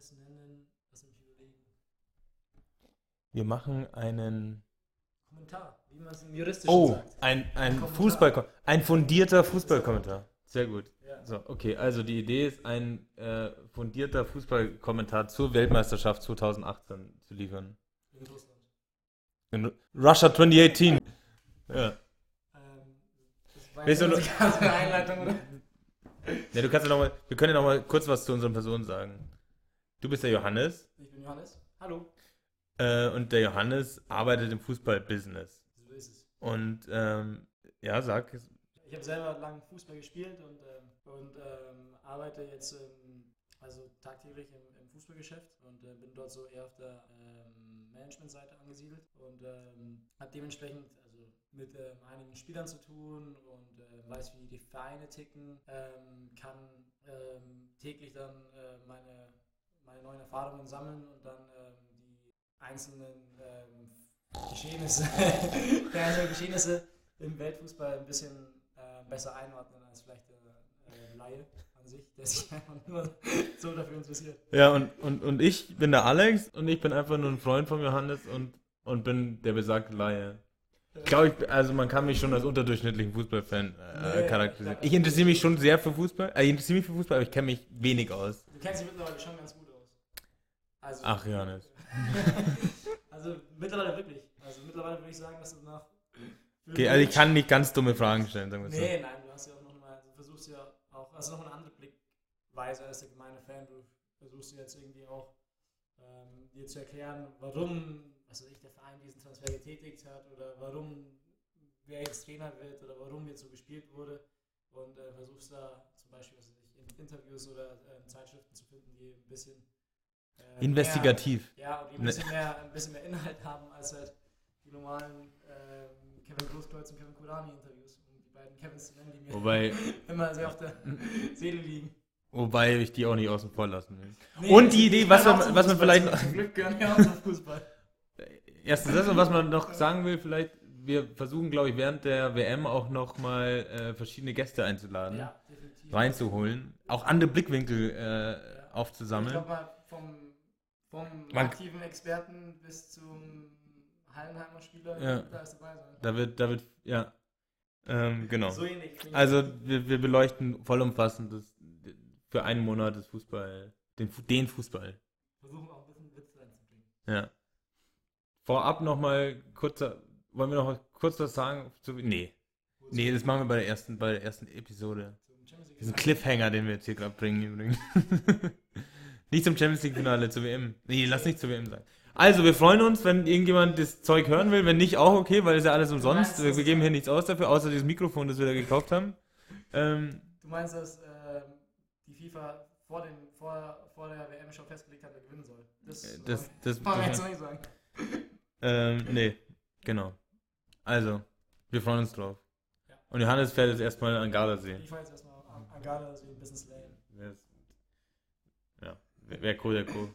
es nennen? Lass mich überlegen. Wir machen einen. Kommentar, wie man es im Juristischen Oh, sagt. ein, ein Kommentar. Fußball, ein fundierter Fußballkommentar. Sehr gut. Ja. So, okay, also die Idee ist, ein äh, fundierter Fußballkommentar zur Weltmeisterschaft 2018 zu liefern. In Russland. In Russia 2018. Ja. Ähm, das war Willst du oder? ja, du kannst ja noch mal, wir können ja noch mal kurz was zu unseren Personen sagen. Du bist der Johannes Ich bin Johannes. Hallo. äh, und der Johannes arbeitet im Fußballbusiness. So ist es. Und ähm, ja, sag. Ich habe selber lang Fußball gespielt und, ähm, und ähm, arbeite jetzt ähm, also tagtäglich im, im Fußballgeschäft und äh, bin dort so eher auf der ähm, Managementseite angesiedelt und ähm, habe dementsprechend also mit einigen Spielern zu tun und äh, weiß, wie die Vereine ticken, kann täglich dann äh, meine, meine neuen Erfahrungen sammeln und dann ähm, die einzelnen ähm, Geschehnisse, die einzelnen Geschehnisse im Weltfußball ein bisschen äh, besser einordnen als vielleicht der äh, Laie an sich, der sich einfach nur so dafür interessiert. Ja, und, und, und ich bin der Alex und ich bin einfach nur ein Freund von Johannes und, und bin der besagte Laie. Ich glaube, also man kann mich schon als unterdurchschnittlichen Fußballfan äh, Nee, charakterisieren. Ich interessiere mich schon sehr für Fußball. Äh, ich interessiere mich für Fußball, aber ich kenne mich wenig aus. Du kennst dich mittlerweile schon ganz gut aus. Also, Ach, Johannes. also mittlerweile wirklich. Also mittlerweile würde ich sagen, dass du nach. Okay, also ich kann nicht ganz dumme Fragen stellen, sagen wir so. Nee, nein, du hast ja auch noch mal, du versuchst ja auch, also noch eine andere Blickweise als der gemeine Fan. Du versuchst jetzt irgendwie auch ähm, dir zu erklären, warum, was weiß ich, der Verein diesen Transfer getätigt hat oder warum wer jetzt Trainer wird oder warum jetzt so gespielt wurde und äh, versuchst da zum Beispiel, was weiß ich, in Interviews oder ähm, Zeitschriften zu finden, die ein bisschen äh, Investigativ. Mehr, ja, und die ein bisschen, mehr, ein bisschen mehr Inhalt haben als halt die normalen ähm, Kevin Großkreuz und Kevin Kurani Interviews, um die beiden Kevins zu nennen, die mir Wobei, immer sehr auf der Seele liegen. wobei ich die auch nicht außen vor lassen will. Nee, Und die Idee, was man- was man vielleicht Zum Glück gehören wir auch zum Fußball. Erstens das und was man noch sagen will, vielleicht, wir versuchen, glaube ich, während der WM auch noch mal äh, verschiedene Gäste einzuladen, Ja, reinzuholen, auch andere Blickwinkel äh, Ich aufzusammeln. glaube mal, vom, vom Man- aktiven Experten bis zum Hallenheimer Spieler, Ja. da ist dabei sein. Da wird, da wird, ja, ähm, genau. So ähnlich. klingt Also wir, wir beleuchten vollumfassend das, für einen Monat das Fußball, den, Fu- den Fußball. versuchen auch ein bisschen Witz reinzubringen. Ja. Vorab nochmal kurzer, wollen wir noch mal kurz was sagen? Zu, nee. Nee, das machen wir bei der ersten, bei der ersten Episode. Diesen Cliffhanger, den wir jetzt hier gerade bringen übrigens. nicht zum Champions League Finale, zur WM. Nee, lass nicht zur WM sein. Also, wir freuen uns, wenn irgendjemand das Zeug hören will. Wenn nicht, auch okay, weil es ja alles umsonst. Wir, wir geben hier nichts aus dafür, außer dieses Mikrofon, das wir da gekauft haben. Ähm, Du meinst, dass ähm, die FIFA vor, den, vor, vor der WM schon festgelegt hat, wer gewinnen soll? Das, Äh, das, das, kann man jetzt noch nicht sagen. ähm, nee, genau. Also, wir freuen uns drauf. Ja. Und Johannes fährt jetzt erstmal an Gardasee. Ich fahre jetzt erstmal an an Gardasee Business Lane. Wer ist- Ja, wer, wer cool, der cool.